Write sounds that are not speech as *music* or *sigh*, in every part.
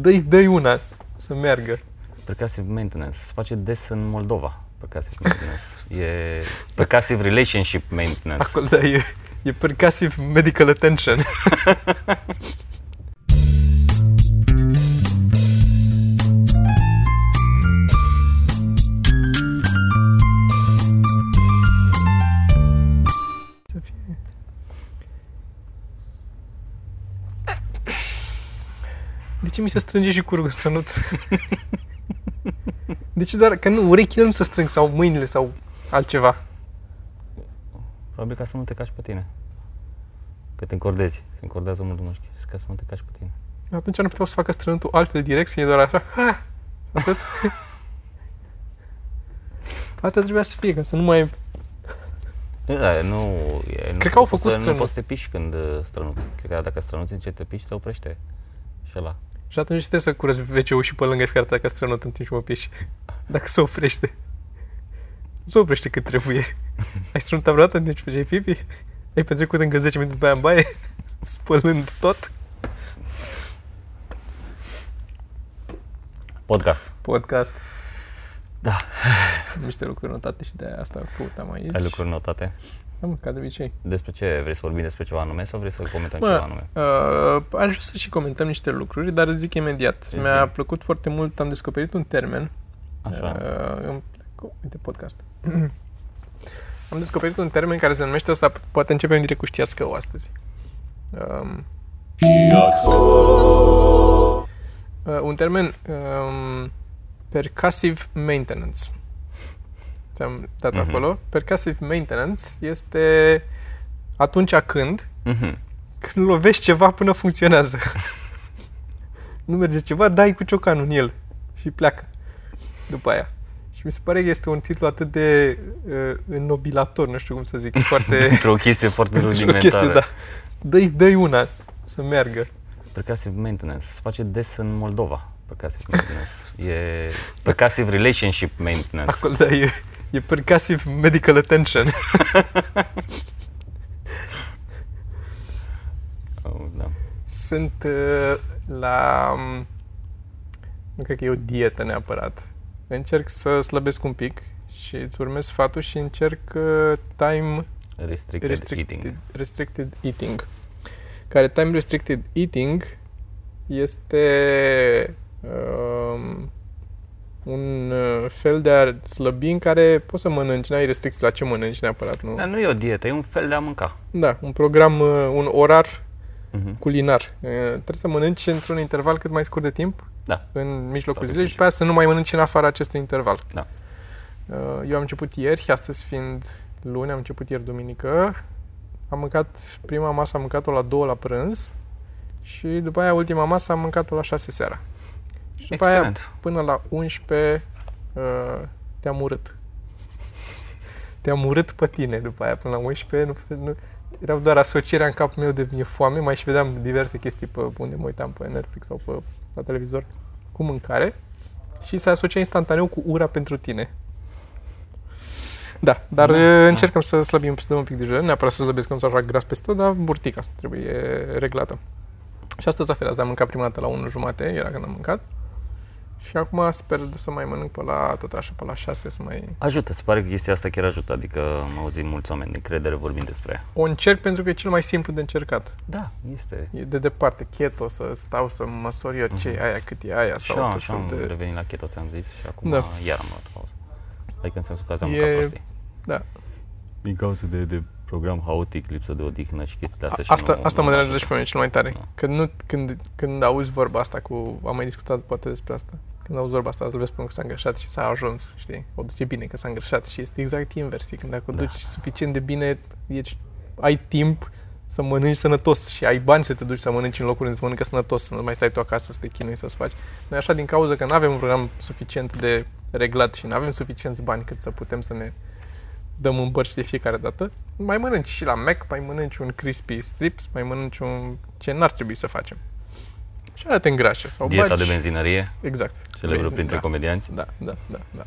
Dă-i, dă una să meargă. Percussive maintenance. Se face des în Moldova. Percussive maintenance. E percussive relationship maintenance. Acolo, da, e, e percussive medical attention. *laughs* ce mi se strânge și curgul strănut? De ce doar, că nu, urechile nu se strâng sau mâinile sau altceva. Probabil ca să nu te cași pe tine. Că te încordezi. Se încordează mult mușchi. Ca să nu te cași pe tine. Atunci nu puteau să facă strănutul altfel direct, să e doar așa. Ha! Atât. Atât trebuia să fie, ca să nu mai... Da, nu, e, nu Cred că au poți făcut să, Nu strănut. poți să te piși când uh, strănuți. Cred că dacă strănuți încet te piși, se oprește. Și ăla. Și atunci trebuie să curăți wc și pe lângă fiecare dată dacă strănut în timp ce mă piși. *laughs* Dacă se oprește. Nu se oprește cât trebuie. *laughs* Ai strănutat vreodată în timp ce făceai pipi? Ai petrecut încă 10 minute pe aia în baie? *laughs* Spălând tot? Podcast. Podcast. Da. Am niște lucruri notate și de aia asta căutam aici. Ai lucruri notate? Da, mă, ca de obicei. Despre ce? Vrei să vorbim despre ceva anume sau vrei să comentăm Bă, ceva anume? Uh, aș vrea să și comentăm niște lucruri, dar zic imediat. Zi. Mi-a plăcut foarte mult, am descoperit un termen. Așa. Uh, îmi plac- uite, podcast. *clears throat* am descoperit un termen care se numește asta, poate începem direct cu știați că o astăzi. Um, uh, un termen um, percussive maintenance. Ți-am dat Mhm. acolo. Percussive maintenance este atunci când Mhm. când lovești ceva până funcționează. *laughs* nu merge ceva, dai cu ciocanul în el și pleacă după aia. Și mi se pare că este un titlu atât de uh, înnobilator, nu știu cum să zic, e *laughs* foarte... Într-o chestie foarte într-o rudimentară. chestie, da. Dă-i, dă una să meargă. Percussive maintenance. Se face des în Moldova. Percussive maintenance. E percussive relationship maintenance. Acolo, da, e, e percussive medical attention. *laughs* Oh, da. Sunt uh, la... um, Nu cred că e o dietă neapărat. Încerc să slăbesc un pic și îți urmez sfatul și încerc uh, time Restricted, restricted, eating. restricted eating. Care time restricted eating este um, un uh, fel de a slăbi în care poți să mănânci, n-ai restricții la ce mănânci neapărat, nu? Dar nu e o dietă, e un fel de a mânca. Da, un program, uh, un orar Mhm. culinar. Uh, Trebuie să mănânci într-un interval cât mai scurt de timp, Da. în mijlocul Toate zilei și după aia să nu mai mănânci în afara acestui interval. Da. Uh, Eu am început ieri, astăzi fiind luni, am început ieri duminică. Am mâncat, prima masă am mâncat-o la 2 la prânz și după aia ultima masă am mâncat-o la 6 seara. Și după aia Excelent. până la 11 uh, te-am urât. Te-am urât pe tine după aia până la 11. Nu, nu, erau doar asocierea în capul meu de mi-e foame, mai și vedeam diverse chestii pe unde mă uitam pe Netflix sau pe la televizor cu mâncare și se asocia instantaneu cu ura pentru tine. Da, dar Da, da, da. încercăm să slăbim, să dăm un pic de jos, neapărat să slăbesc, că nu să fac gras peste tot, dar burtica trebuie reglată. Și astăzi la fel, azi am mâncat prima dată la 1 jumate, era când am mâncat. Și acum sper să mai mănânc pe la, tot așa, pe la 6, să mai... Ajută, se pare că chestia asta chiar ajută, adică am auzit mulți oameni de credere vorbind despre ea. O încerc pentru că e cel mai simplu de încercat. Da, este. E de departe, keto, să stau să măsor eu ce e aia, cât e aia, Și sau eu tot așa am fel de... revenit la keto, ți-am zis, și acum Da. iar am luat pauză. Adică în sensul că azi am E- mâncat prostii. da. Din cauza de, de program haotic, lipsă de odihnă și chestiile astea și Asta, nu, asta nu mă mă deranjează ajută. și pe mine cel mai tare. Da. Când, nu, când, când auzi vorba asta cu... Am mai discutat poate despre asta. Când auzi vorba asta, trebuie să spun că s-a îngreșat și s-a ajuns, știi? O duce bine că s-a îngreșat și este exact invers. E Când dacă o Da. duci suficient de bine, ești, ai timp să mănânci sănătos și ai bani să te duci să mănânci în locuri unde se mănâncă sănătos, să nu mai stai tu acasă să te chinui să-ți faci. Noi așa din cauza că nu avem un program suficient de reglat și nu avem suficienți bani cât să putem să ne dăm în bărci de fiecare dată, mai mănânci și la Mac, mai mănânci un crispy strips, mai mănânci un... ce n-ar trebui să facem. Și aia te îngrașă. Sau Dieta bagi... de benzinărie, Exact. celebră Benzin, printre da. comedianți. Da, da, da, da.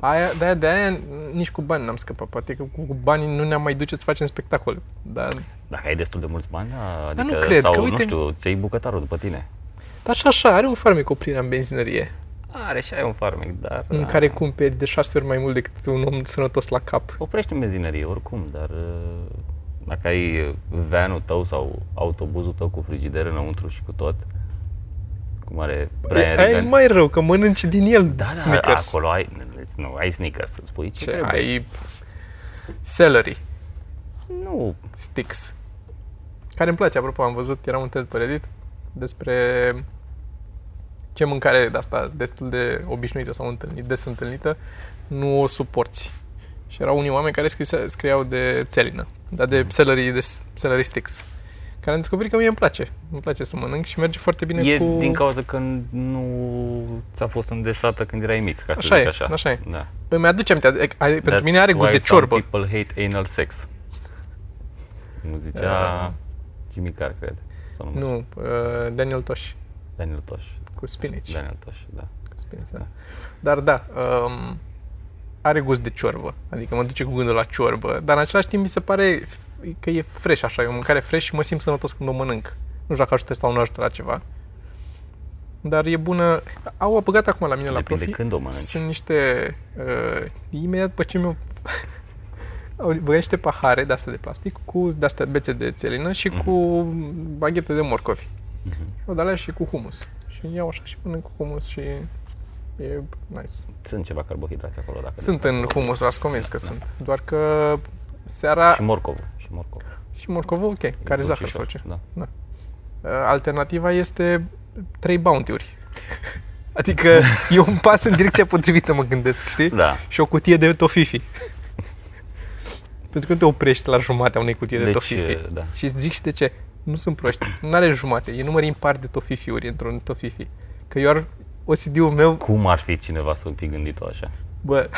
Aia, de-aia, de-aia nici cu bani n-am scăpat. Poate că cu, cu banii nu ne-am mai duce să facem spectacole. Dar Dacă ai destul de mulți bani, da, adică, nu cred, sau că nu uite- știu, ți iei bucătarul după tine. Dar și așa, are un farmec oprirea în benzinărie, Are și ai un farmec, dar... în da, care cumperi de șase ori mai mult decât un om sănătos la cap. Oprești în benzinărie, oricum, dar uh, dacă ai vanul tău sau autobuzul tău cu frigider înăuntru și cu tot, cum are Brian Aia e Regan. mai rău, că mănânci din el Da, da, Snickers. acolo ai, nu, ai Snickers, îți spui ce, Ce trebuie. ai celery Nu, sticks. Care îmi place, apropo, am văzut, era un thread pe Reddit despre ce mâncare de asta destul de obișnuită sau întâlnit, des întâlnită, nu o suporți. Și erau unii oameni care scrise, scriau de țelină, dar de celery, de celery sticks. Care am descoperit că mie îmi place. Îmi place să mănânc și merge foarte bine e cu... din cauza că nu ți-a fost îndesată când erai mic, ca să Așa zic e, așa. așa e. Da. Îmi aduce aminte, are- are- pentru That's mine are gust why de ciorbă. Some people hate anal sex. Cum zicea Jimmy Carr, cred. Sau nu? Nu, uh, Daniel Tosh Daniel Tosh. Cu spinach. Daniel Tosh, da. Cu spinach, da. Dar da, um, are gust de ciorbă. Adică mă duce cu gândul la ciorbă. Dar în același timp mi se pare f- că e fresh așa, e o mâncare fresh și mă simt sănătos când o mănânc. Nu știu dacă ajută sau nu ajută la ceva. Dar e bună. Au apăgat acum la mine la Depinde profi. când o mănânci. Sunt niște... Uh, imediat după ce mi-au... *laughs* au băgat niște pahare de astea de plastic cu de astea bețe de țelină și Mhm. cu baghete de morcovi. Mhm. O de alea și cu humus. Și iau așa și mănânc cu humus și e nice. Sunt ceva carbohidrați acolo. Dacă Sunt nu- în humus, l-ați convins că Da. sunt. Doar că seara... Și morcovul. Și morcovul. Și morcovul, ok. Care zahăr sau ce? Da. Uh, Alternativa este trei bounty-uri. *laughs* Adică e un pas în direcția potrivită, mă gândesc, știi? Da. Și o cutie de tofifi. *laughs* Pentru că nu te oprești la jumatea unei cutii de Deci, tofifi. da. Și îți zic și de ce. Nu sunt proști. Nu are jumate. E număr impar de tofifiuri într-un tofifi. Că eu ar OCD-ul meu, Cum ar fi cineva să fi gândit-o așa? bă,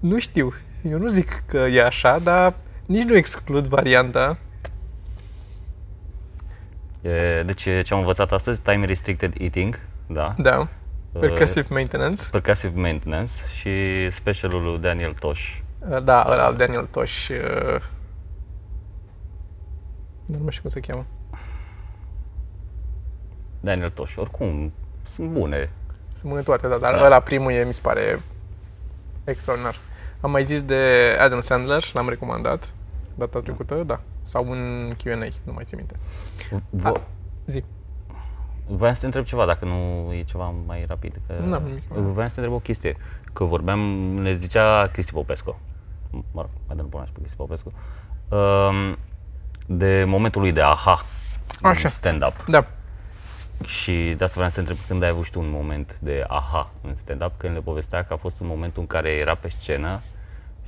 nu știu. Eu nu zic că e așa, dar nici nu exclud varianta. E, Deci, ce am învățat astăzi, time restricted eating, da. Da. Uh, Percussive maintenance. Percussive maintenance și specialul lui Daniel Tosh. Da, ăla al Daniel Tosh. uh, Nu mai știu cum se cheamă. Daniel Tosh, oricum, sunt bune. Sunt bune toate, da, dar Da. da. ăla primul e, mi se pare extraordinar. Am mai zis de Adam Sandler, l-am recomandat data trecută, da. Sau în Q&A, nu mai țin minte. Vă, Zi. Voiam să te întreb ceva, dacă nu e ceva mai rapid. Că N-am nimic. Voiam să te întreb o chestie. Că vorbeam, ne zicea Cristi Popescu, mă rog, mai dăm până și pe Cristi Popescu, um, de momentul lui de aha, în Așa. stand-up. Da, Și de asta vreau să te întreb când ai avut și tu un moment de aha în stand-up, când le povestea că a fost un momentul în care era pe scenă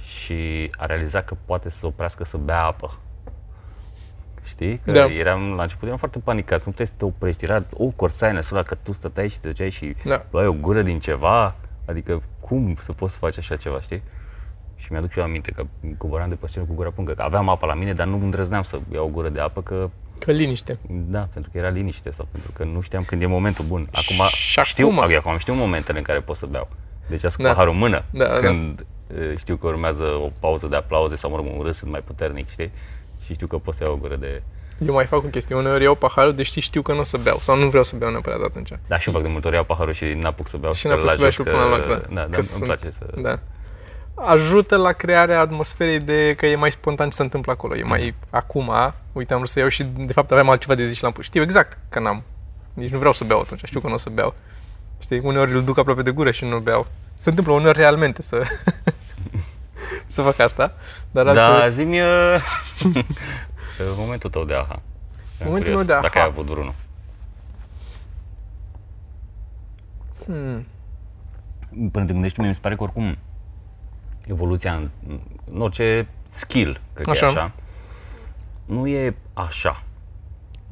și a realizat că poate să se oprească să bea apă. Știi? Că Da. eram, la început eram foarte panicat, să nu puteai să te oprești. Era o corsaină ăla că tu stăteai și te duceai și Da. luai o gură din ceva. Adică cum să poți să faci așa ceva, știi? Și mi-aduc și eu aminte că coboram de pe scenă cu gura pungă, că aveam apă la mine, dar nu îndrăzneam să iau o gură de apă, că că liniște. da, pentru că era liniște sau pentru că nu știam când e momentul bun. Acum Și știu, acum? acum știu momentele în care pot să beau. Deci ascult Da. paharul în mână. Da, da. când uh, știu că urmează o pauză de aplauze sau mă rog, un râs mai puternic, știi? Și știu că pot să iau o gură de... Eu mai fac o chestie, uneori iau paharul, deși știu că nu o să beau sau nu vreau să beau neapărat atunci. Da, și eu fac de multe ori iau paharul și n-apuc să beau. Și că n-apuc îl să beau las și îl jos pun la că- loc, da. Da, Că da, îmi sunt- place să... Da. Ajută la crearea atmosferei de că e mai spontan ce se întâmplă acolo. E mai acum, uite, am vrut să iau și de fapt aveam altceva de zis și l-am pus. Știu exact că n-am. Nici nu vreau să beau atunci, știu că nu o să beau. Știi, uneori îl duc aproape de gură și nu beau. Se întâmplă uneori realmente să, *laughs* să fac asta, dar Da, alteori... zi-mi *laughs* uh, momentul tău de aha. Eram Momentul curios meu de Dacă aha. ai avut vreunul. Hmm. până te gândești, mie mi se pare că oricum evoluția în, în orice skill, cred că Așa. e așa, nu e așa,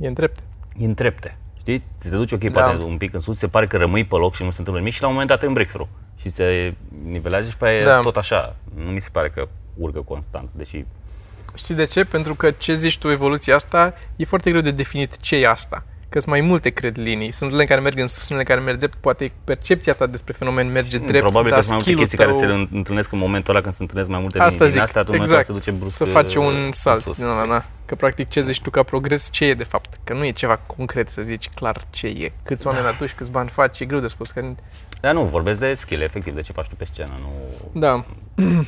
E în drepte. e în trepte. Știi? Ți te duci ok, Da. poate un pic în sus, se pare că rămâi pe loc și nu se întâmplă nimic și la un moment dat îi break through și se nivelează și pe aia Da. e tot așa. Nu mi se pare că urcă constant, deși Știi de ce? Pentru că ce zici tu, evoluția asta, e foarte greu de definit ce e asta. Că sunt mai multe, cred, linii. Sunt unele care merg în sus, unele care merg drept. Poate percepția ta despre fenomen merge drept, Probabil dar că sunt mai multe skill-ul chestii care tău- se întâlnesc în momentul ăla când se întâlnesc mai multe Asta linii din zic, astea, atunci exact. se duce brusc să faci uh, un în salt sus. din ăla, da. Că practic ce zici tu ca progres, ce e de fapt? Că nu e ceva concret să zici clar ce e. Câți oameni Da. aduci, câți bani faci, e greu de spus. Că, Dar nu, vorbesc de skill, efectiv, de ce faci tu pe scenă, nu da, *clears throat*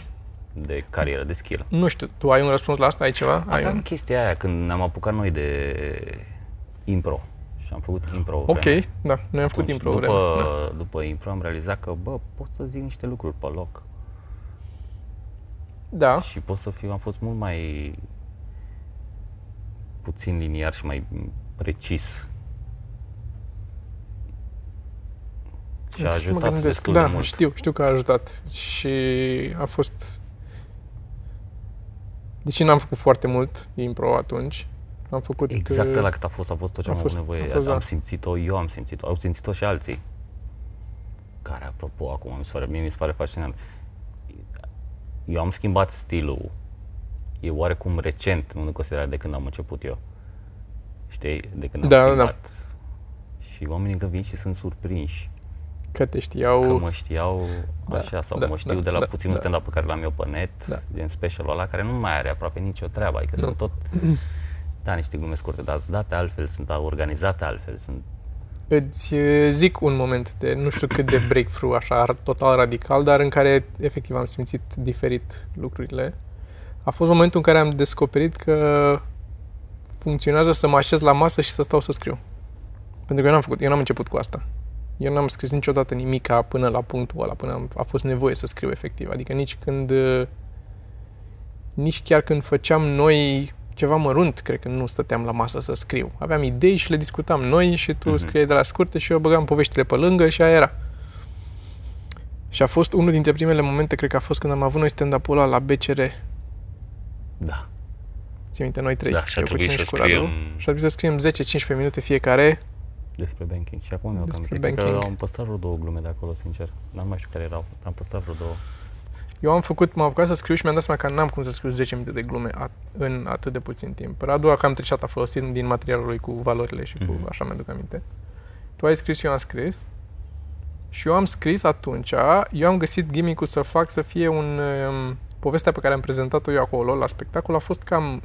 de carieră, de skill. nu știu, tu ai un răspuns la asta? Ai ceva? Ai Aveam un... chestia aia când ne-am apucat noi de impro și am făcut impro. o Ok, vreme. da, noi am făcut Atunci, impro după, vreme. Da. după impro am realizat că, bă, pot să zic niște lucruri pe loc Da, și pot să fiu, am fost mult mai puțin liniar și mai precis. Și a Trebuie să mă ajutat gândesc. destul da, de mult. știu, știu că a ajutat și a fost... Deși n-am făcut foarte mult impro atunci, am făcut... Exact uh, la cât a fost, a fost tot ce a am avut fost- nevoie. a fost, am da. simțit-o, eu am simțit-o, au simțit-o și alții. Care, apropo, acum mi se pare, mie mi se pare fascinant. Eu am schimbat stilul. E oarecum recent, nu în considerare de când am început eu. Știi? De când am Da, da, da. schimbat. Și oamenii că vin și sunt surprinși Că te știau... că mă știau Da, așa sau da, mă știu da, de la da, puținul da. stand-up pe care l-am eu pe net, Da. din specialul ăla, care nu mai are aproape nicio treabă, adică Nu. sunt tot, *clears throat* da, niște glume scurte, dar sunt date altfel, sunt organizate altfel, sunt Îți uh, zic un moment de nu știu cât de breakthrough, așa, total radical, dar în care efectiv am simțit diferit lucrurile. A fost momentul în care am descoperit că funcționează să mă așez la masă și să stau să scriu. Pentru că eu n-am făcut, eu n-am început cu asta. Eu n-am scris niciodată nimica până la punctul ăla, până am, a fost nevoie să scriu efectiv. Adică nici când, uh, nici chiar când făceam noi ceva mărunt, cred că nu stăteam la masă să scriu. Aveam idei și le discutam noi și tu Mhm. scriei de la scurte și eu băgam poveștile pe lângă și aia era. Și a fost unul dintre primele momente, cred că a fost când am avut noi stand-up-ul ăla la BCR. da, Ții minte, noi trei. da, și a eu cu trebuit tine să cu Radu. scriem Și a trebuit să scriem 10-15 minute fiecare. despre banking și acum mi-au cam Despre cred că banking. am păstrat vreo două glume de acolo, sincer, dar nu mai știu care erau, dar am păstrat vreo două. Eu am făcut, m-am apucat să scriu și mi-am dat seama că n-am cum să scriu 10 minute de glume at- în atât de puțin timp. Radu a cam trișat, a folosit din materialul lui cu valorile și cu, Mhm. așa mi-aduc aminte. Tu ai scris și eu am scris. Și eu am scris atunci, eu am găsit gimmick-ul să fac să fie un... Um, povestea pe care am prezentat-o eu acolo la spectacol a fost că am,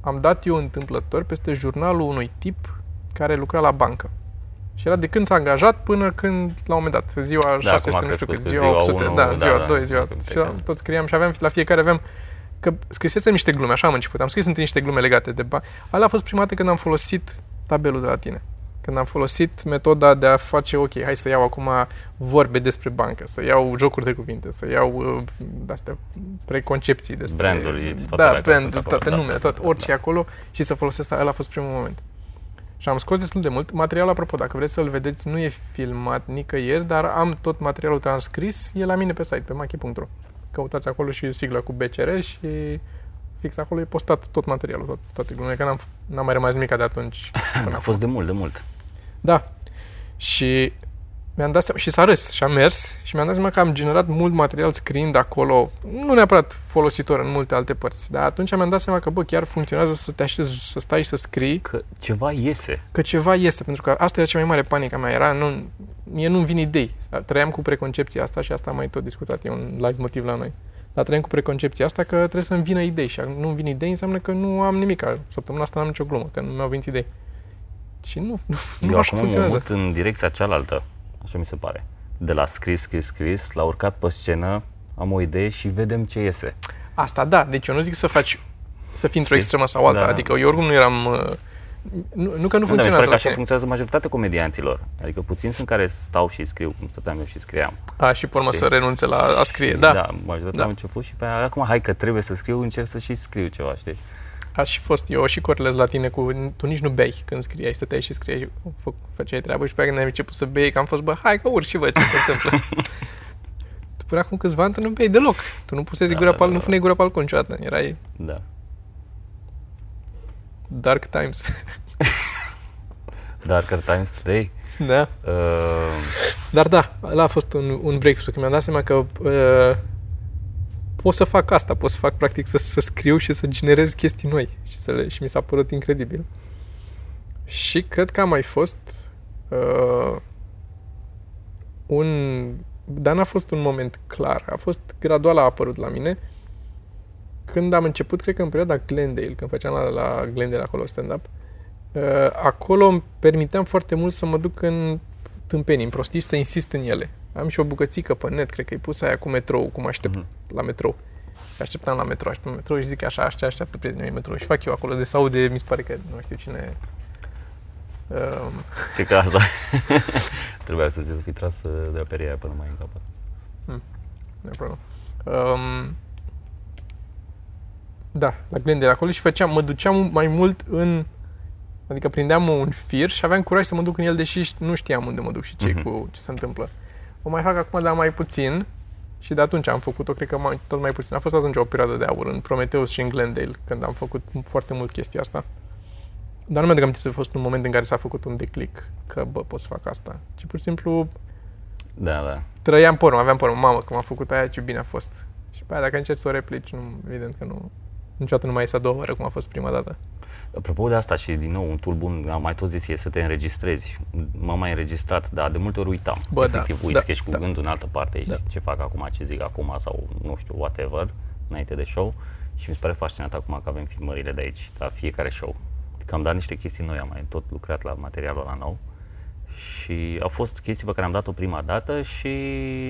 am dat eu întâmplător peste jurnalul unui tip care lucra la bancă. Și era de când s-a angajat până când, la un moment dat, ziua Da, 600, cum a nu știu cât, crescut, ziua ziua 800, unu, da, da, ziua da, 2, ziua... când Și plecam. tot scriam și aveam, la fiecare aveam că scrisesem niște glume, așa am început. Am scris întâi niște glume legate de bani. Ala a fost prima dată când am folosit tabelul de la tine. Când am folosit metoda de a face, ok, hai să iau acum vorbe despre bancă, să iau jocuri de cuvinte, să iau uh, de-astea preconcepții despre... Branduri, toate Da, alea care sunt branduri, acolo, toate da, numele, da, tot, da, orice da. acolo și să folosesc asta. Ăla a fost primul moment. Și am scos destul de mult. Materialul, apropo, dacă vreți să-l vedeți, nu e filmat nicăieri, dar am tot materialul transcris, e la mine pe site, pe machi.ro. Căutați acolo și sigla cu BCR și fix acolo e postat tot materialul, tot, toate glumele, că n-am, n-am mai rămas nimic de atunci. *laughs* Până A fost de mult, de mult. da. Și mi-am dat seama, și s-a râs și am mers și mi-am dat seama că am generat mult material scriind acolo, nu neapărat folositor în multe alte părți, dar atunci mi-am dat seama că, bă, chiar funcționează să te așezi, să stai și să scrii, Că ceva iese. că ceva este, pentru că asta era cea mai mare panică mea, era, nu, mie nu-mi vin idei. Trăiam cu preconcepția asta și asta am mai tot discutat, e un live motiv la noi. Dar trăiam cu preconcepția asta că trebuie să-mi vină idei și nu-mi vin idei înseamnă că nu am nimic. Săptămâna asta n-am nicio glumă, că nu mi-au venit idei. Și nu, nu, nu Eu așa acum mă funcționează. mut în direcția cealaltă, așa mi se pare. De la scris, scris, scris, la urcat pe scenă, am o idee și vedem ce iese. Asta da, deci eu nu zic să faci să fii într-o Știi? extremă sau alta, Da, da. adică eu oricum nu eram uh, nu, nu că nu Nu, dar mi se pare funcționează că la așa tine. funcționează majoritatea comedianților. Adică puțini sunt care stau și scriu, cum stăteam eu și scriam. A, și pe urmă Știi? să renunțe la a scrie, Și, da. da majoritatea Da. au început și pe aia, acum hai că trebuie să scriu, încerc să și scriu ceva, știi? A și fost, eu și corelez la tine cu, tu nici nu bei când scriai, stăteai și scriai, fă, făceai treabă și pe aia când ai început să bei, că am fost, bă, hai că urci și văd ce se întâmplă. *laughs* tu până acum câțiva ani tu nu bei deloc. Tu nu pusezi Da, gura da, pe al, da, nu da. puneai gura pe alcool niciodată. Erai Da. dark times. *laughs* Darker Times Today. da. Uh, Dar da, ăla a fost un, un breakthrough, că mi-am dat seama că uh, pot să fac asta, pot să fac practic să, să scriu și să generez chestii noi și, să le, și mi s-a părut incredibil. Și cred că a mai fost uh, un... Dar n-a fost un moment clar. A fost gradual a apărut la mine. Când am început, cred că în perioada Glendale, când făceam la, la Glendale acolo stand-up, uh, acolo îmi permiteam foarte mult să mă duc în tâmpenii, în prostii, să insist în ele. Am și o bucățică pe net, cred că e pusă aia cu metrou, cum aștept mm-hmm. la metrou. Așteptam la metrou, așteptam la metrou și zic așa, așa, așteaptă prietenii mei metrou și fac eu acolo de sau de, mi se pare că nu știu cine Um... *laughs* Cred că asta *laughs* trebuia să se fi tras uh, de aperia până mai în capăt. Hmm. No Um, da, la Glendale acolo și făceam, mă duceam mai mult în Adică prindeam un fir și aveam curaj să mă duc în el, deși nu știam unde mă duc și ce, uh-huh. cu, ce se întâmplă. O mai fac acum, dar mai puțin. Și de atunci am făcut-o, cred că mai, tot mai puțin. A fost atunci o perioadă de aur în Prometheus și în Glendale, când am făcut foarte mult chestia asta. Dar nu mi-aduc aminte să a fost un moment în care s-a făcut un declic că, bă, pot să fac asta. Ci pur și simplu da, da. trăiam porno, aveam porno. Mamă, că m-a făcut aia, ce bine a fost. Și pe aia, dacă încerci să o replici, nu, evident că nu, niciodată nu mai iese a doua oară cum a fost prima dată. Apropo de asta și din nou, un tool bun, am mai tot zis, e să te înregistrezi. M-am mai înregistrat, dar de multe ori uitam. Bă, da, Efectiv, da, uiți da, că ești cu da. gândul în altă parte, ești da. ce fac acum, ce zic acum sau nu știu, whatever, înainte de show. Și mi se pare fascinant acum că avem filmările de aici, la fiecare show. Că am dat niște chestii noi, am mai tot lucrat la materialul la nou. Și au fost chestii pe care am dat-o prima dată și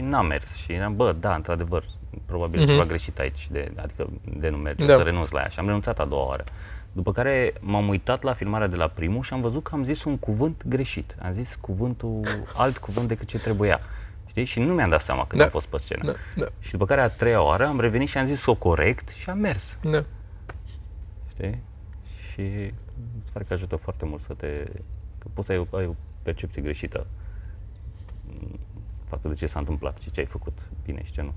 n-a mers. Și eram, bă, da, într-adevăr, probabil mm-hmm. ceva greșit aici, de, adică de nu merge, da. să renunț la ea. Și am renunțat a doua oară. După care m-am uitat la filmarea de la primul și am văzut că am zis un cuvânt greșit. Am zis cuvântul, alt cuvânt decât ce trebuia. Știi? Și nu mi-am dat seama când da. am fost pe scenă. Da. Da. Și după care a treia oară am revenit și am zis-o corect și am mers. Da. Știi? Și îți pare că ajută foarte mult să te... Că poți să ai o, ai o percepție greșită față de ce s-a întâmplat și ce ai făcut bine și ce nu.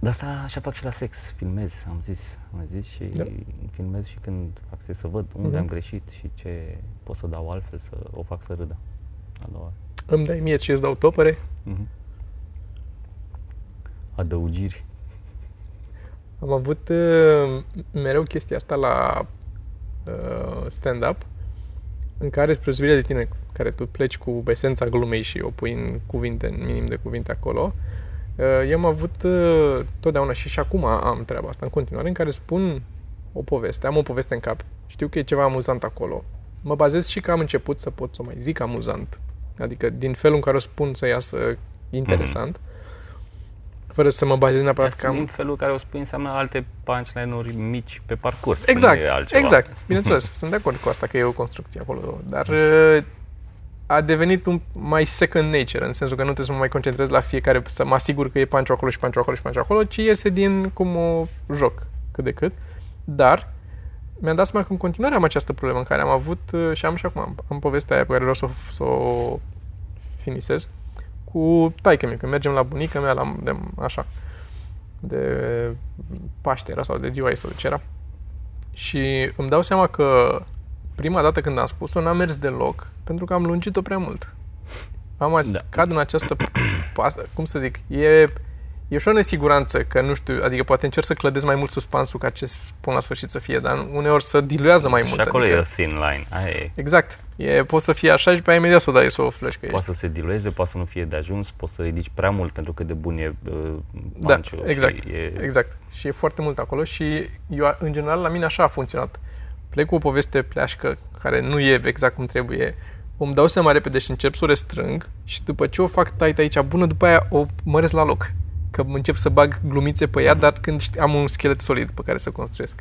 Dar asta așa fac și la sex, filmez, am zis, am zis și da. filmez și când fac sex să văd unde mm-hmm. am greșit și ce pot să dau altfel să o fac să râdă. A doua. Îmi dai mie și îți dau topere? Mm-hmm. Adăugiri. Am avut uh, mereu chestia asta la uh, stand-up, în care, spre de tine, care tu pleci cu esența glumei și o pui în cuvinte, în minim de cuvinte acolo, uh, Uh, eu am avut uh, totdeauna și și acum am treaba asta în continuare, în care spun o poveste, am o poveste în cap, știu că e ceva amuzant acolo. Mă bazez și că am început să pot să mai zic amuzant, adică din felul în care o spun să iasă interesant, mm-hmm. fără să mă bazez neapărat că am... Din felul în care o spui înseamnă alte punchline-uri mici pe parcurs. Exact, exact, bineînțeles, sunt de acord cu asta că e o construcție acolo, dar uh, a devenit un mai second nature, în sensul că nu trebuie să mă mai concentrez la fiecare, să mă asigur că e pancio acolo și pancio acolo și pancio acolo, ci iese din cum o joc, cât de cât. Dar mi-am dat seama că în continuare am această problemă în care am avut, uh, și am și acum, am, am povestea aia pe care vreau să, să o finisez, cu taică mi când mergem la bunica mea, la, de, așa, de Paște era sau de ziua ei sau de ce era. Și îmi dau seama că prima dată când am spus-o, n-a mers deloc, pentru că am lungit-o prea mult. Am da. cad în această, *clears throat* cum să zic, e, e și o nesiguranță că, nu știu, adică poate încerc să clădesc mai mult suspansul ca ce spun la sfârșit să fie, dar uneori să diluează mai și mult. Și acolo adică, e thin line. Aia e. Exact. E, poate să fie așa și pe aia imediat să o dai să o flash Poate să se dilueze, poate să nu fie de ajuns, poți să ridici prea mult pentru că de bun e uh, Da, exact, și e... exact. Și e foarte mult acolo și eu, în general, la mine așa a funcționat plec cu o poveste pleașcă care nu e exact cum trebuie, îmi dau seama repede și încep să o restrâng și după ce o fac tight aici bună, după aia o măresc la loc. Că încep să bag glumițe pe ea, dar când am un schelet solid pe care să construiesc.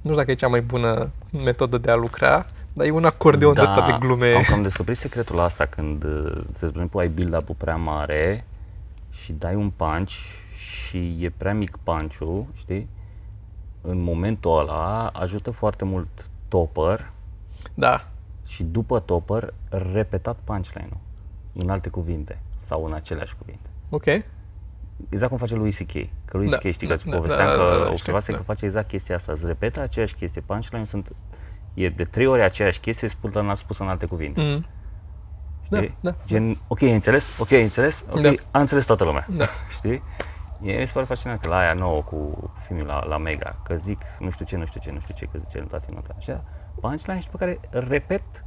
Nu știu dacă e cea mai bună metodă de a lucra, dar e un acordeon da, de ăsta de glume. Am cam descoperit secretul ăsta când, se spune, ai build-up prea mare și dai un punch și e prea mic punch știi? În momentul ăla ajută foarte mult topper. Da. Și după topper, repetat punchline-ul în alte cuvinte sau în aceleași cuvinte. Ok. Exact cum face lui C.K. Că lui da, C.K. știi da, că îți da, povesteam da, da, că da, da, observase da. că face exact chestia asta. Îți repetă aceeași chestie. Punchline sunt e de trei ori aceeași chestie spus în, spus în alte cuvinte. Mm. Da, da. Gen, ok, ai înțeles? Ok, ai înțeles? Ok, da. a înțeles toată lumea. Da. Știi? E, mi se pare fascinant că la aia nouă cu filmul la, la Mega, că zic nu știu ce, nu știu ce, nu știu ce, că zice în toate nota. Așa, punchline și după care repet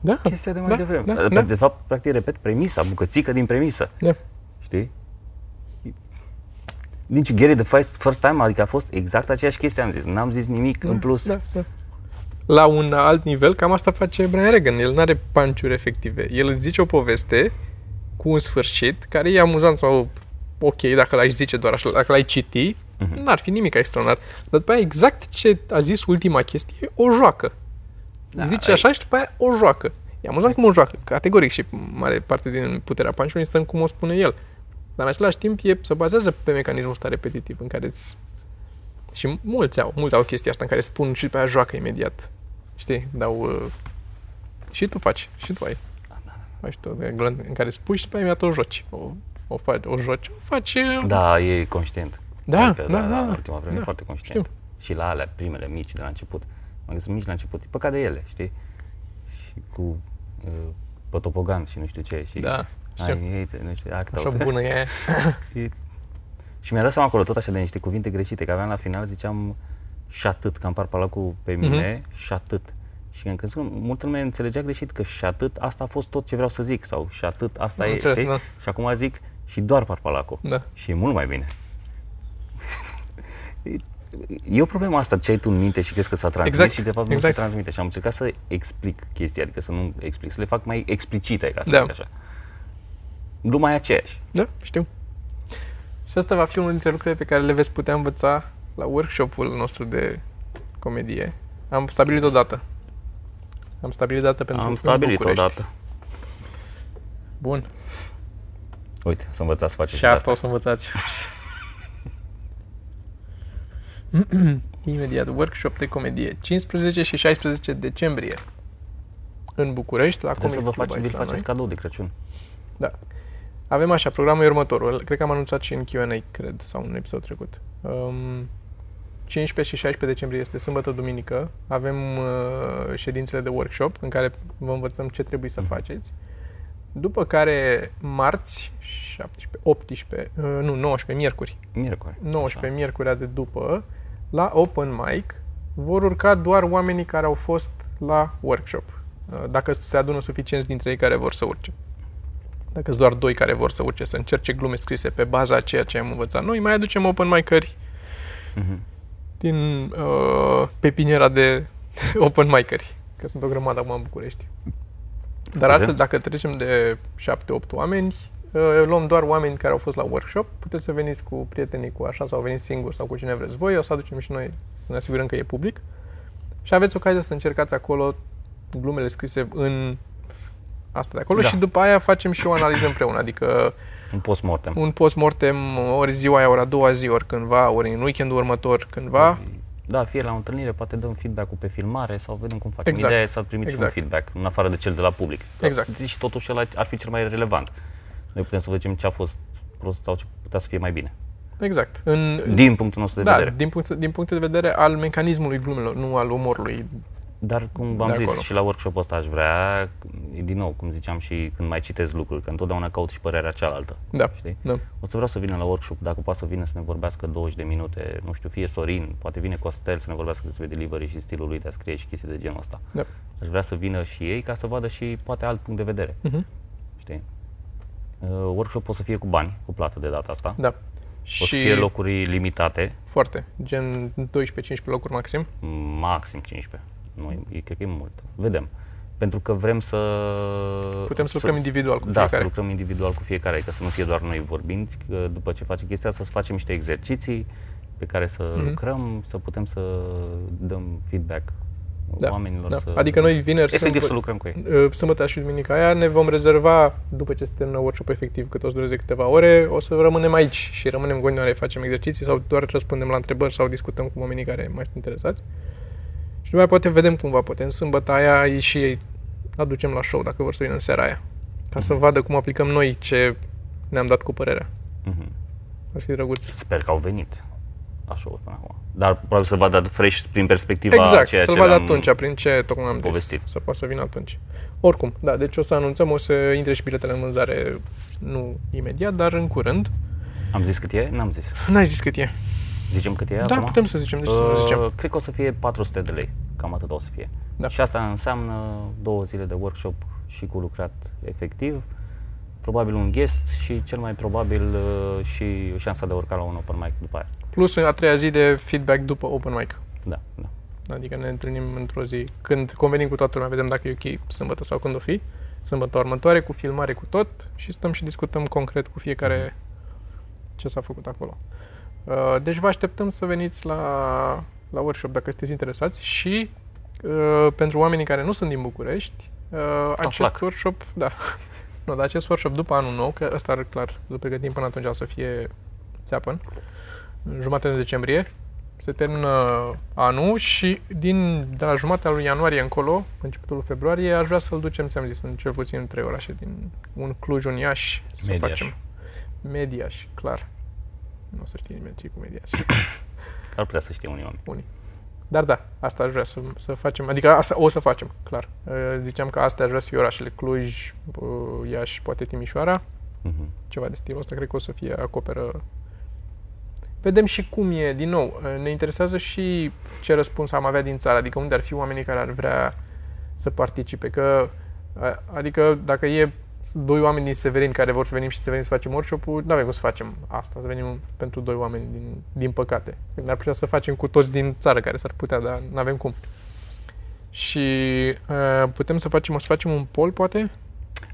Da, chestia de mai da, devreme. Da, de, da, de fapt, practic repet premisa, bucățică din premisă. da. Știi? Didn't you get it the first, first time? Adică a fost exact aceeași chestie, am zis. N-am zis nimic în plus. Da, da. La un alt nivel, cam asta face Brian Regan. El nu are panciuri efective. El îți zice o poveste cu un sfârșit care e amuzant sau ok dacă l-ai zice doar așa, dacă l-ai citi, Mhm. n-ar fi nimic extraordinar. Dar după aia exact ce a zis ultima chestie, o joacă. Da, zice ai- așa și după aia o joacă. E amuzant cum o joacă, categoric și mare parte din puterea panciului stă în cum o spune el. Dar în același timp e, se bazează pe mecanismul ăsta repetitiv în care îți... Și mulți au, mulți au chestia asta în care spun și după aia joacă imediat. Știi? Dau... Uh... Și tu faci, și tu ai. Faci tu, în care spui și după aia imediat o joci. O, o, faci, o joci, o faci... uh, Da, e conștient. Da, Adică, da, da, în da. ultima vreme Da, e foarte conștient. știu. Și la alea, primele, mici, de la început. Mă gândesc, mici la început, e păcat de ele, știi? Și cu uh, pătopogan și nu știu ce. Și Da, știu. ai, ei, nu știu, acta, Așa uite. bună e aia. *laughs* E- Și mi-a dat seama acolo tot așa de niște cuvinte greșite, că aveam la final, ziceam și atât, că am parpalacul pe mine și atât. Și am crezut că multă lume înțelegea greșit că și atât, asta a fost tot ce vreau să zic sau și atât, asta Am e, înțeles, știi? da. Și acum zic și doar parpalacul. Da. Și e mult mai bine. E- E o problemă asta, ce ai tu în minte și crezi că s-a transmis Exact, și de fapt nu exact. se transmite. Și am încercat să explic chestia, adică să nu explic, să le fac mai explicite, ca să Da. zic așa. Gluma e aceeași. Da, știu. Și asta va fi unul dintre lucrurile pe care le veți putea învăța la workshop-ul nostru de comedie. Am stabilit o dată. Am stabilit dată pentru Am în stabilit București. odată. Bun. Uite, să învățați să faceți Și asta o să învățați. Imediat, workshop de comedie. 15 și 16 decembrie. În București, la Trebuie să Comics vă Club faceți, aici vi la faceți noi. cadou de Crăciun. Da. Avem așa, programul e următorul. Cred că am anunțat și în Q&A, cred, sau în episod trecut. Um, 15 și 16 decembrie este sâmbătă, duminică. Avem uh, ședințele de workshop în care vă învățăm ce trebuie să faceți. După care, marți, 17, 18, uh, nu, 19, miercuri, Miercuri. 19 miercurea de după, la open mic, vor urca doar oamenii care au fost la workshop. Uh, Dacă se adună suficienți dintre ei care vor să urce. Dacă sunt doar doi care vor să urce, să încerce glume scrise pe baza a ceea ce am învățat noi, mai aducem open mic-ări Mhm. din uh, pepiniera de *laughs* open mic-ări, că sunt o grămadă acum în București. Dar Scuze? altfel, dacă trecem de 7-8 oameni, uh, luăm doar oameni care au fost la workshop, puteți să veniți cu prietenii, cu așa, sau veniți singuri sau cu cine vreți voi, o să aducem și noi să ne asigurăm că e public. Și aveți ocazia să încercați acolo glumele scrise în asta de acolo Da. și după aia facem și o analiză împreună, adică Un post-mortem. un post-mortem ori ziua aia, ori a doua zi, ori cândva, ori în weekendul următor, cândva. Da, fie la o întâlnire, poate dăm feedback-ul pe filmare sau vedem cum facem. Exact. Ideea e să primiți Exact. un feedback, în afară de cel de la public. Că Exact. Și totuși ăla ar fi cel mai relevant. Noi putem să vedem ce a fost prost sau ce putea să fie mai bine. Exact. În, Din punctul nostru de da, vedere. din punct, din punct de vedere al mecanismului glumelor, nu al umorului. Dar cum v-am De zis acolo. și la workshop ăsta aș vrea, din nou, cum ziceam și când mai citesc lucruri, că întotdeauna caut și părerea cealaltă. Da. Știi? da. O să vreau să vină la workshop, dacă poate să vină să ne vorbească 20 de minute, nu știu, fie Sorin, poate vine Costel să ne vorbească despre delivery și stilul lui de a scrie și chestii de genul ăsta. Da. Aș vrea să vină și ei ca să vadă și poate alt punct de vedere, Mhm. știi? Uh, workshop o să fie cu bani, cu plată de data asta. da. O Și să fie locuri limitate, foarte, gen 12-15 locuri maxim. maxim 15. Nu, e, cred că e mult. Vedem. Pentru că vrem să... Putem să lucrăm individual cu da, fiecare. să lucrăm individual cu fiecare, ca să nu fie doar noi vorbind, că după ce facem chestia asta, să facem niște exerciții pe care să Mhm. lucrăm, să putem să dăm feedback Da, oamenilor. da. Să... Adică noi vineri, Efectiv sâmbătă- să lucrăm cu ei. Uh, sâmbătă și duminica aia ne vom rezerva, după ce se termină workshop efectiv, cât o să dureze câteva ore, o să rămânem aici și rămânem în continuare, facem exerciții sau doar răspundem la întrebări sau discutăm cu oamenii care mai sunt interesați. Și după aia poate vedem cumva, poate în sâmbătă aia ei și ei aducem la show dacă vor să vină în seara aia. Ca să vadă cum aplicăm noi ce ne-am dat cu părerea. Mhm. Ar fi drăguț. Sper că au venit așa până acum. Dar probabil să vadă fresh prin perspectiva Exact, ceea să-l ce vadă le-am- atunci, prin ce tocmai am povestit. zis, să poată să vină atunci. Oricum, da, deci o să anunțăm, o să intre și biletele în vânzare, nu imediat, dar în curând. Am zis cât e? N-am zis. N-ai zis cât e. Zicem cât e Da, acum? putem să zicem, deci să nu zicem. Uh, cred că o să fie 400 de lei cam atât o să fie. Da. Și asta înseamnă două zile de workshop și cu lucrat efectiv, probabil un guest și cel mai probabil uh, și șansa de a urca la un open mic după aia. Plus a treia zi de feedback după open mic. Da, da. Adică ne întâlnim într-o zi când convenim cu toată lumea, vedem dacă e ok sâmbătă sau când o fi. Sâmbătă următoare, cu filmare, cu tot și stăm și discutăm concret cu fiecare ce s-a făcut acolo. Uh, Deci vă așteptăm să veniți la, la workshop dacă sunteți interesați și uh, pentru oamenii care nu sunt din București, uh, acest flac. workshop, da, *laughs* nu, dar acest workshop după anul nou, că ăsta ar clar, îl pregătim până atunci o să fie țeapăn, în jumătate de decembrie, se termină anul și din, de la jumătatea lui ianuarie încolo, începutul lui februarie, aș vrea să-l ducem, ți-am zis, în cel puțin în trei orașe, din un Cluj, un Iași, să Mediaș. facem. Mediaș, clar. Nu o să știe nimeni ce cu Mediaș. *coughs* Ar putea să știe unii oameni. Dar da, asta aș vrea să, să facem, adică asta o să facem, clar. Uh, Ziceam că astea aș vrea să fie orașele Cluj, uh, Iași, poate Timișoara, Mhm. ceva de stilul ăsta, cred că o să fie, acoperă... Vedem și cum e, din nou, ne interesează și ce răspuns am avea din țară, adică unde ar fi oamenii care ar vrea să participe, că, a- adică dacă e doi oameni din Severin care vor să venim și să venim să facem workshop-ul, nu avem cum să facem asta, să venim pentru doi oameni, din, din păcate. Ne-ar putea să facem cu toți din țară care s-ar putea, dar nu avem cum. Și uh, putem să facem, o să facem un poll, poate?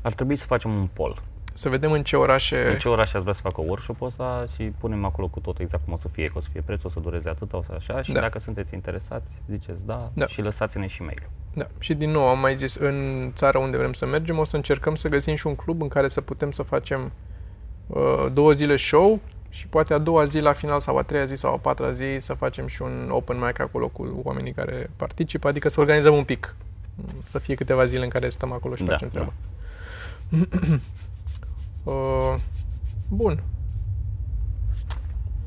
Ar trebui să facem un poll. Să vedem în ce orașe... În ce oraș ați vrea să facă workshop-ul ăsta și punem acolo cu tot exact cum o să fie, că o să fie preț, o să dureze atât, o să așa și Da. dacă sunteți interesați, ziceți da, Da. și lăsați-ne și mail. Da, și din nou am mai zis, în țara unde vrem să mergem, o să încercăm să găsim și un club în care să putem să facem uh, două zile show și poate a doua zi la final sau a treia zi sau a patra zi să facem și un open mic acolo cu oamenii care participă, adică să organizăm un pic. Să fie câteva zile în care stăm acolo și Da, facem treaba. *clears throat* uh, bun.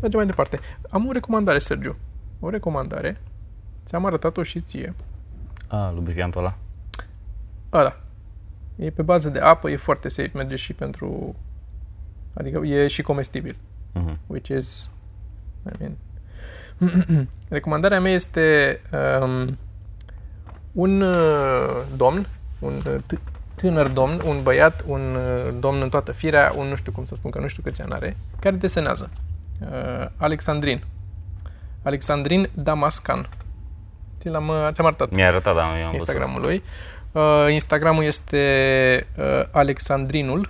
Mergem mai departe. Am o recomandare, Sergiu. O recomandare. Ți-am arătat-o și ție. A, lubrifiantul ăla? Ăla. E pe bază de apă, e foarte safe, merge și pentru... Adică e și comestibil, Mhm. which is... I mean... *clears throat* Recomandarea mea este um, un uh, domn, un uh, t- tânăr domn, un băiat, un uh, domn în toată firea, un nu știu cum să spun, că nu știu câți ani are, care desenează. Uh, Alexandrin. Alexandrin Damascan. Ți l-am, uh, ți-am arătat. Mi-a arătat, dar eu am Instagramul lui. Uh, Instagramul este uh, Alexandrinul,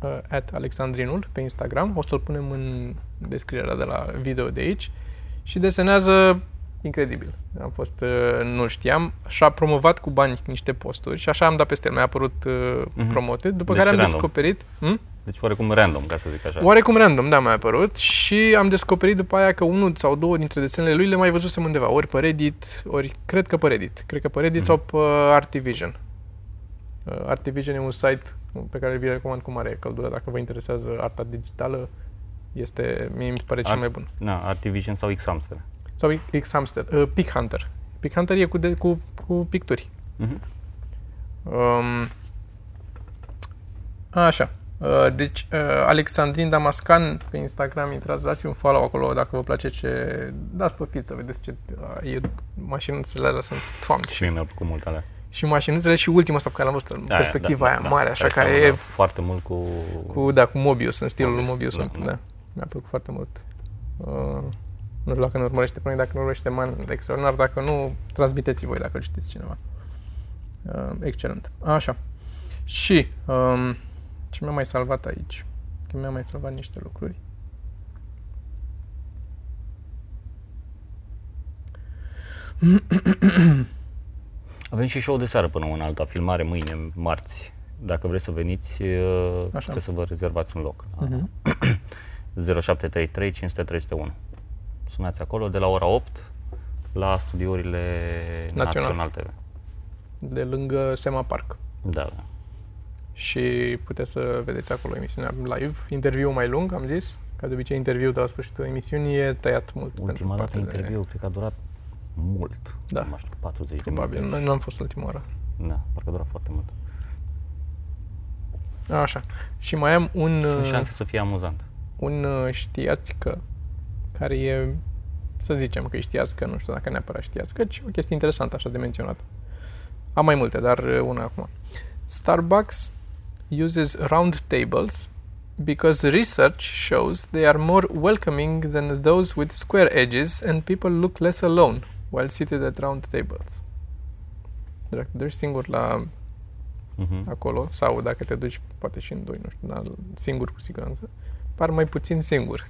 uh, at Alexandrinul pe Instagram. O să-l punem în descrierea de la video de aici. Și desenează incredibil. Am fost, uh, nu știam, și-a promovat cu bani niște posturi și așa am dat peste el. Mi-a apărut uh, Mhm. promoted, după Deci care am random. descoperit... Hm? Deci oarecum random, ca să zic așa. Oarecum random, da, mi-a apărut și am descoperit după aia că unul sau două dintre desenele lui le mai văzusem undeva, ori pe Reddit, ori cred că pe Reddit, cred că pe Reddit Mhm. sau pe Artivision. Uh, Artivision e un site pe care vi recomand cu mare căldură dacă vă interesează arta digitală. Este, mie mi se pare cel Art- mai bun. Na, Artivision sau X-Hamster. Sau X Hamster, uh, Pick Hunter. Pick Hunter e cu, de, cu, cu picturi. Mhm. Um, așa. Uh, deci, uh, Alexandrin Damascan pe Instagram, intrați, dați un follow acolo dacă vă place ce... Dați pe feed să vedeți ce... Uh, e, mașinuțele alea sunt... Doamne, Și mie mi-a plăcut mult alea. și mașinuțele și ultima asta pe care l-am văzut, în Da, perspectiva da, aia da, mare, da. așa, care seamănă e foarte mult cu... cu, da, cu Mobius, în stilul lui Mobius, Mobius, da, da, da. da. Mi-a plăcut foarte mult. Uh, nu știu dacă ne urmărește pe noi, dacă ne urmărește man, extraordinar, dacă nu, transmiteți voi dacă îl știți cineva. Uh, excelent. Așa. Și, um, ce mi-a mai salvat aici? Că mi-a mai salvat niște lucruri. *coughs* Avem și show de seară până în alta, filmare mâine, marți. Dacă vreți să veniți, uh, Așa. puteți să vă rezervați un loc. Mhm. 0733 500 301. Sunați acolo de la ora 8 la studiourile Național. Național TV. De lângă Sema Park. Da, da. Și puteți să vedeți acolo emisiunea live. Interviu mai lung, am zis. Ca de obicei, interviu de la sfârșitul emisiunii e tăiat mult. Ultima pentru dată partea de- interviu, cred că a durat mult. Da. Nu mai știu, 40 de Probabil, minute. noi nu am fost ultima oară. Da, parcă a durat foarte mult. Așa. Și mai am un, Sunt uh, șanse să fie amuzant. un uh, știați că, care e să zicem că știați că, nu știu dacă neapărat știați, că e o chestie interesantă așa de menționat. Am mai multe, dar uh, una acum. Starbucks uses round tables because research shows they are more welcoming than those with square edges and people look less alone while seated at round tables. Dacă te duci singur la Mhm. acolo, sau dacă te duci poate și în doi, nu știu, dar singur cu siguranță, par mai puțin singur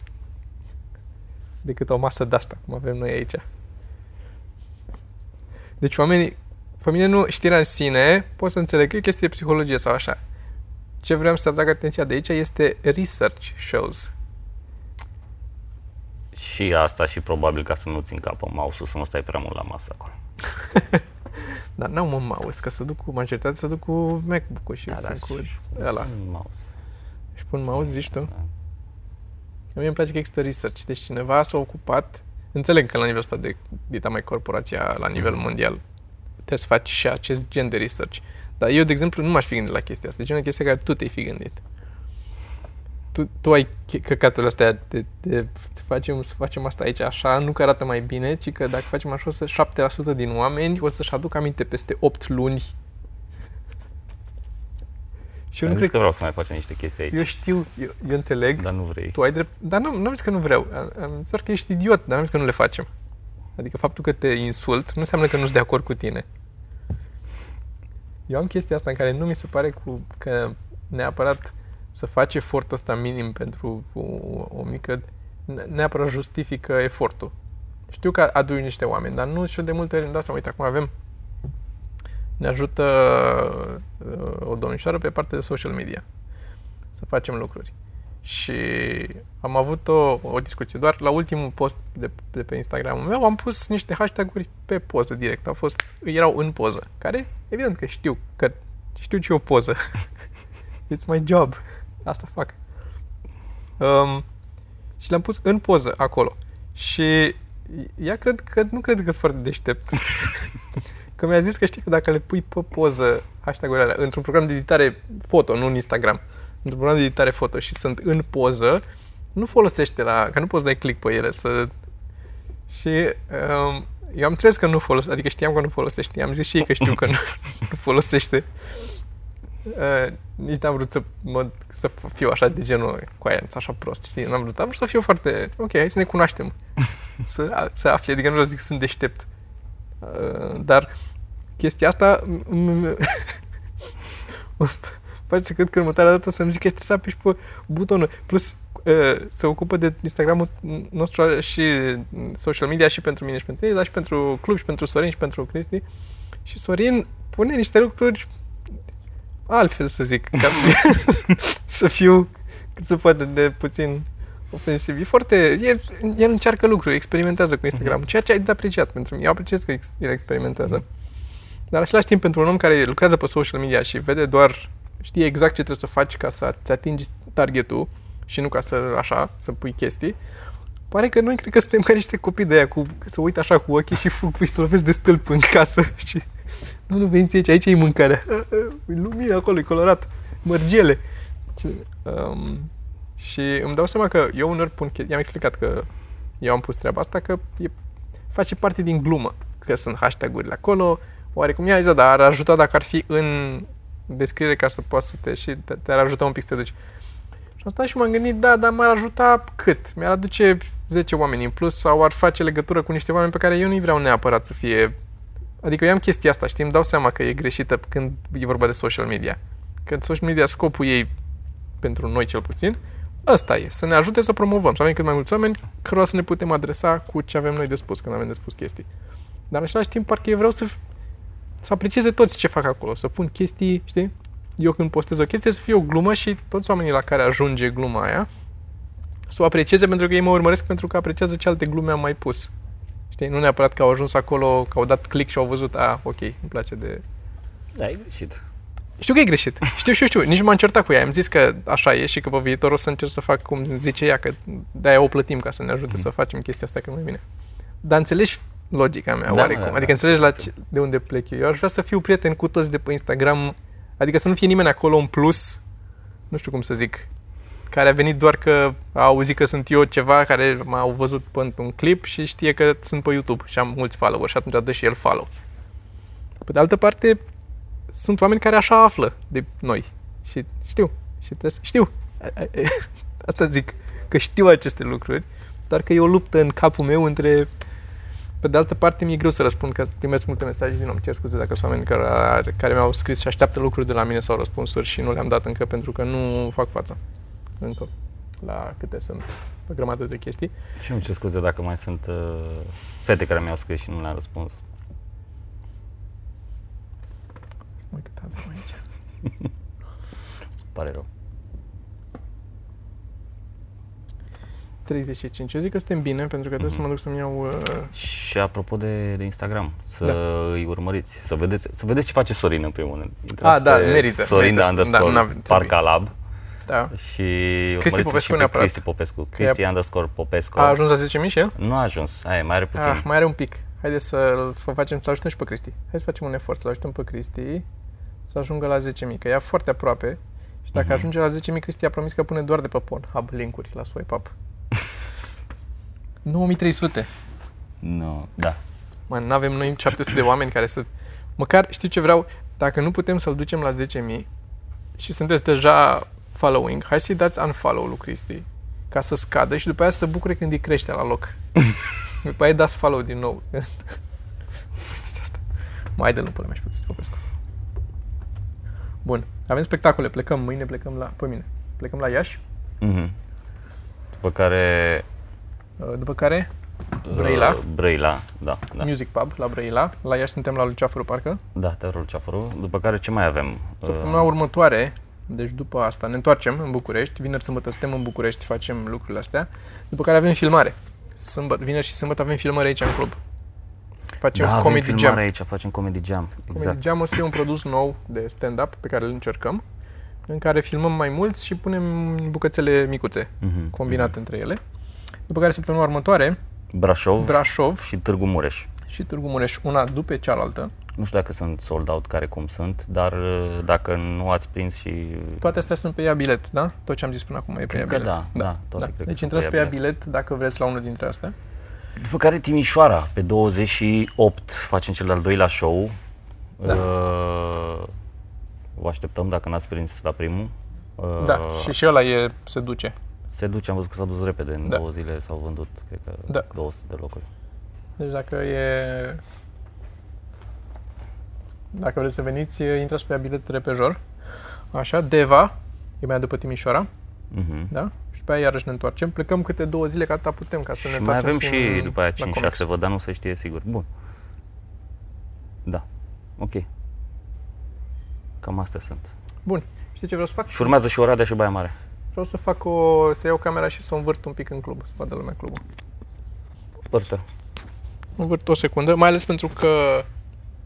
decât o masă de asta, cum avem noi aici. Deci oamenii, pe mine nu, știrea în sine, pot să înțeleg că e o chestie de psihologie sau așa. Ce vreau să atrag atenția de aici este research shows. Și asta și probabil ca să nu-ți încapă mouse-ul, să nu stai prea mult la masă acolo. *laughs* Dar n-au mă mouse, că să duc cu majoritatea să duc cu MacBook-ul și Da, da, da, sunt cu și- ăla. Un mouse. Și pun mouse, zici tu? Da. Mie îmi place că există research. Deci cineva s-a ocupat, înțeleg că la nivelul ăsta de dita mai corporația la nivel Mhm. mondial trebuie să faci și acest gen de research. Dar eu, de exemplu, nu m-aș fi gândit la chestia asta. Deci e o chestie care tu te-ai fi gândit. Tu, tu ai ch- căcaturile astea de, de, de facem, să facem asta aici așa, nu că arată mai bine, ci că dacă facem așa, o să 7% din oameni o să-și aducă aminte peste 8 luni. Și eu Am nu zis cred că vreau să mai facem niște chestii aici, eu știu, eu, eu înțeleg, dar nu vrei. tu ai drept, dar nu, nu am zis că nu vreau, am, am zis doar că ești idiot, dar nu am zis că nu le facem. Adică faptul că te insult nu înseamnă că nu sunt de acord cu tine. Eu am chestia asta în care nu mi se pare cu, că neapărat să faci efortul ăsta minim pentru o, o mică, ne- neapărat justifică efortul. Știu că adui niște oameni, dar nu știu de multe ori îmi dau seama, uite, acum avem, ne ajută uh, o domnișoară pe partea de social media să facem lucruri. Și am avut o, o discuție. Doar la ultimul post de, de pe Instagramul meu am pus niște hashtag-uri pe poză direct. Au fost, erau în poză. Care, evident că știu, că știu ce e o poză. *laughs* It's my job. Asta fac. Um, și le-am pus în poză acolo. Și ea cred că, nu cred că sunt foarte deștept. *laughs* că mi-a zis că știi că dacă le pui pe poză hashtag-urile alea într-un program de editare foto, nu în Instagram, într-un program de editare foto și sunt în poză, nu folosește la... că nu poți dai click pe ele să... Și um, eu am înțeles că nu folosește, adică știam că nu folosește, i-am zis și ei că știu că nu, *laughs* nu folosește. Uh, nici n-am vrut să, mă, să fiu așa de genul cu aia, așa prost, știi? N-am vrut, am vrut să fiu foarte, ok, hai să ne cunoaștem. *laughs* să, să afli, adică nu vreau să zic că sunt deștept. Uh, dar chestia asta m- m- mă *laughs* face să cred că următoarea dată să-mi zic că trebuie să apeși pe butonul. Plus, uh, se ocupă de Instagramul nostru și social media și pentru mine și pentru ei, dar și pentru club și pentru Sorin și pentru Cristi. Și Sorin pune niște lucruri altfel, să zic, ca să, *laughs* să fiu cât se poate de puțin ofensiv. E foarte... E, el încearcă lucruri, experimentează cu Instagram, ceea ce ai de apreciat pentru mine. Eu apreciez că ex- el experimentează. Dar în același timp, pentru un om care lucrează pe social media și vede doar, știe exact ce trebuie să faci ca să-ți atingi targetul și nu ca să, așa, să pui chestii, pare că noi cred că suntem ca niște copii de aia, cu, să uită așa cu ochii și fug și să lovesc de stâlp în casă *laughs* și nu, nu veniți aici, aici e mâncarea. *laughs* E lumină acolo, e colorat, mărgele. Și, um, și îmi dau seama că eu uneori pun chestii, i-am explicat că eu am pus treaba asta, că e, face parte din glumă, că sunt hashtag-urile acolo, oarecum i-a zis, da, dar ar ajuta dacă ar fi în descriere ca să poți să te și te, te-ar ajuta un pic să te duci. Și am stat și m-am gândit, da, dar m-ar ajuta cât? Mi-ar aduce 10 oameni în plus sau ar face legătură cu niște oameni pe care eu nu-i vreau neapărat să fie... Adică eu am chestia asta, știi, îmi dau seama că e greșită când e vorba de social media. Când social media, scopul ei, pentru noi cel puțin, ăsta e, să ne ajute să promovăm, să avem cât mai mulți oameni cărora să ne putem adresa cu ce avem noi de spus, când avem de spus chestii. Dar în același timp, parcă eu vreau să, să aprecieze toți ce fac acolo, să pun chestii, știi? Eu când postez o chestie să fie o glumă și toți oamenii la care ajunge gluma aia să o aprecieze pentru că ei mă urmăresc pentru că apreciază ce alte glume am mai pus. Știi? Nu neapărat că au ajuns acolo, că au dat click și au văzut, a, ok, îmi place de... Da, e greșit. Știu că e greșit. Știu, știu, știu. Nici nu m-am certat cu ea. Am zis că așa e și că pe viitor o să încerc să fac cum zice ea, că de-aia o plătim ca să ne ajute mm. să facem chestia asta cât mai bine. Dar înțelegi logica mea, Da, oarecum? da, da, adică înțelegi la da. ce, de unde plec eu. Eu aș vrea să fiu prieten cu toți de pe Instagram, adică să nu fie nimeni acolo în plus, nu știu cum să zic, care a venit doar că a auzit că sunt eu ceva, care m-au văzut pe un clip și știe că sunt pe YouTube și am mulți follower și atunci dă și el follow. Pe de altă parte, sunt oameni care așa află de noi. Și știu. Și trebuie să știu. *laughs* Asta zic, că știu aceste lucruri, doar că e o luptă în capul meu între pe de altă parte, mi-e greu să răspund, că primesc multe mesaje din nou. Cer scuze dacă sunt oameni care, care mi-au scris și așteaptă lucruri de la mine sau răspunsuri și nu le-am dat încă pentru că nu fac față. Încă. La câte sunt. Sunt o grămadă de chestii. Și îmi cer scuze dacă mai sunt uh, fete care mi-au scris și nu le-am răspuns. Să mă cât avem aici. *laughs* Pare rău. 35. Eu zic că suntem bine, pentru că trebuie mm-hmm. să mă duc să-mi iau... Uh... Și apropo de, de Instagram, să da. îi urmăriți, să vedeți, să vedeți ce face Sorin în primul rând. Intrați ah, da, merită. Sorin merită, underscore da, Parca Lab. Da. Și Cristi Popescu și pe neapărat. Cristi Popescu. Cristi a, underscore Popescu. A ajuns la 10.000 și el? Nu a ajuns, Aia, mai are puțin. Ah, mai are un pic. Haideți să facem, să ajutăm și pe Cristi. Hai să facem un efort, să ajutăm pe Cristi să ajungă la 10.000, că e foarte aproape. Și dacă uh-huh. ajunge la 10.000, Cristi a promis că pune doar de pe Pornhub linkuri la swipe up. 9300. Nu, da. Mă, nu avem noi 700 de oameni care să... Măcar, știu ce vreau? Dacă nu putem să-l ducem la 10.000 și sunteți deja following, hai să-i dați unfollow lui Cristi ca să scadă și după aia să se bucure când îi crește la loc. *laughs* după aia dați follow din nou. asta. Mai de lupul mea și pe Cristi Popescu. Bun. Avem spectacole. Plecăm mâine, plecăm la... Pe mine. Plecăm la Iași. Mm-hmm. După care Uh, după care Brăila. Uh, Brăila, da, da. Music Pub la Brăila. La Iași suntem la Luceafărul, parcă? Da, Teatrul Luceafărul. După care ce mai avem? Săptămâna uh... următoare, deci după asta, ne întoarcem în București. Vineri, sâmbătă suntem în București, facem lucrurile astea. După care avem filmare. Sâmbătă, vineri și sâmbătă avem filmare aici în club. Facem da, Comedy avem Jam. aici, facem Comedy Jam. Exact. Comedy Jam o să fie un produs nou de stand-up pe care îl încercăm, în care filmăm mai mulți și punem bucățele micuțe, mm-hmm. combinate mm-hmm. între ele. După care săptămâna următoare Brașov, Brașov și Târgu Mureș. Și Târgu Mureș, una după cealaltă. Nu știu dacă sunt sold out care cum sunt, dar uh, dacă nu ați prins și... Toate astea sunt pe ea bilet, da? Tot ce am zis până acum e pe ea bilet. Da, da, da, toate da. Deci intrați pe ea bilet. bilet dacă vreți la unul dintre astea. După care Timișoara, pe 28 facem cel de-al doilea show. Da. Uh, vă așteptăm dacă n-ați prins la primul. Uh, da, și și ăla e, se duce. Se duce, am văzut că s-a dus repede, în da. două zile s-au vândut, cred că, da. 200 de locuri. Deci dacă e... Dacă vreți să veniți, intrați pe bilet repejor. Așa, Deva, e mai după Timișoara. Uh-huh. Da? Și pe aia iarăși ne întoarcem. Plecăm câte două zile, ca atâta putem, ca să și ne mai avem și după aia 5-6 văd, dar nu se știe sigur. Bun. Da. Ok. Cam astea sunt. Bun. Știi ce vreau să fac? Și urmează și Oradea și Baia Mare. Vreau să fac o, să iau camera și să o învârt un pic în club, să vadă lumea clubul. Vârtă. Învârt o secundă, mai ales pentru că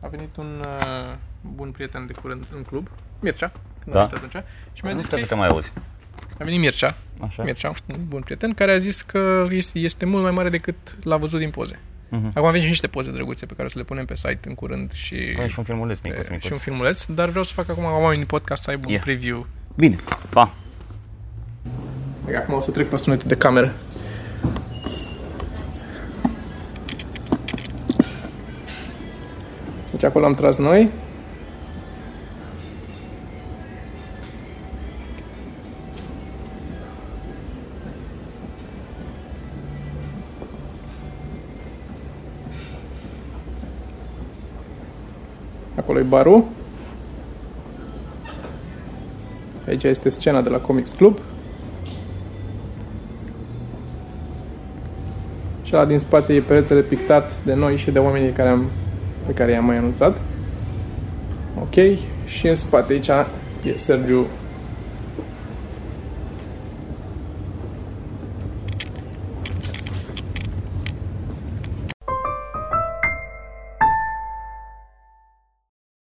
a venit un uh, bun prieten de curând în club, Mircea, când da? a venit atunci. Și mi-a zis că, că te mai auzi. A venit Mircea, Așa. Mircea, un bun prieten, care a zis că este, este mult mai mare decât l-a văzut din poze. Uh-huh. Acum avem și niște poze drăguțe pe care o să le punem pe site în curând și... Păi și un filmuleț mic, mic. Și un filmuleț, dar vreau să fac acum oamenii din podcast să aibă yeah. un preview. Bine, pa! Adică acum o să trec pe sunetul de cameră. Deci acolo am tras noi. Acolo e barul. Aici este scena de la Comics Club. Cela din spate e peretele pictat de noi și de oamenii care am, pe care i-am mai anunțat. Ok. Și în spate aici e Sergiu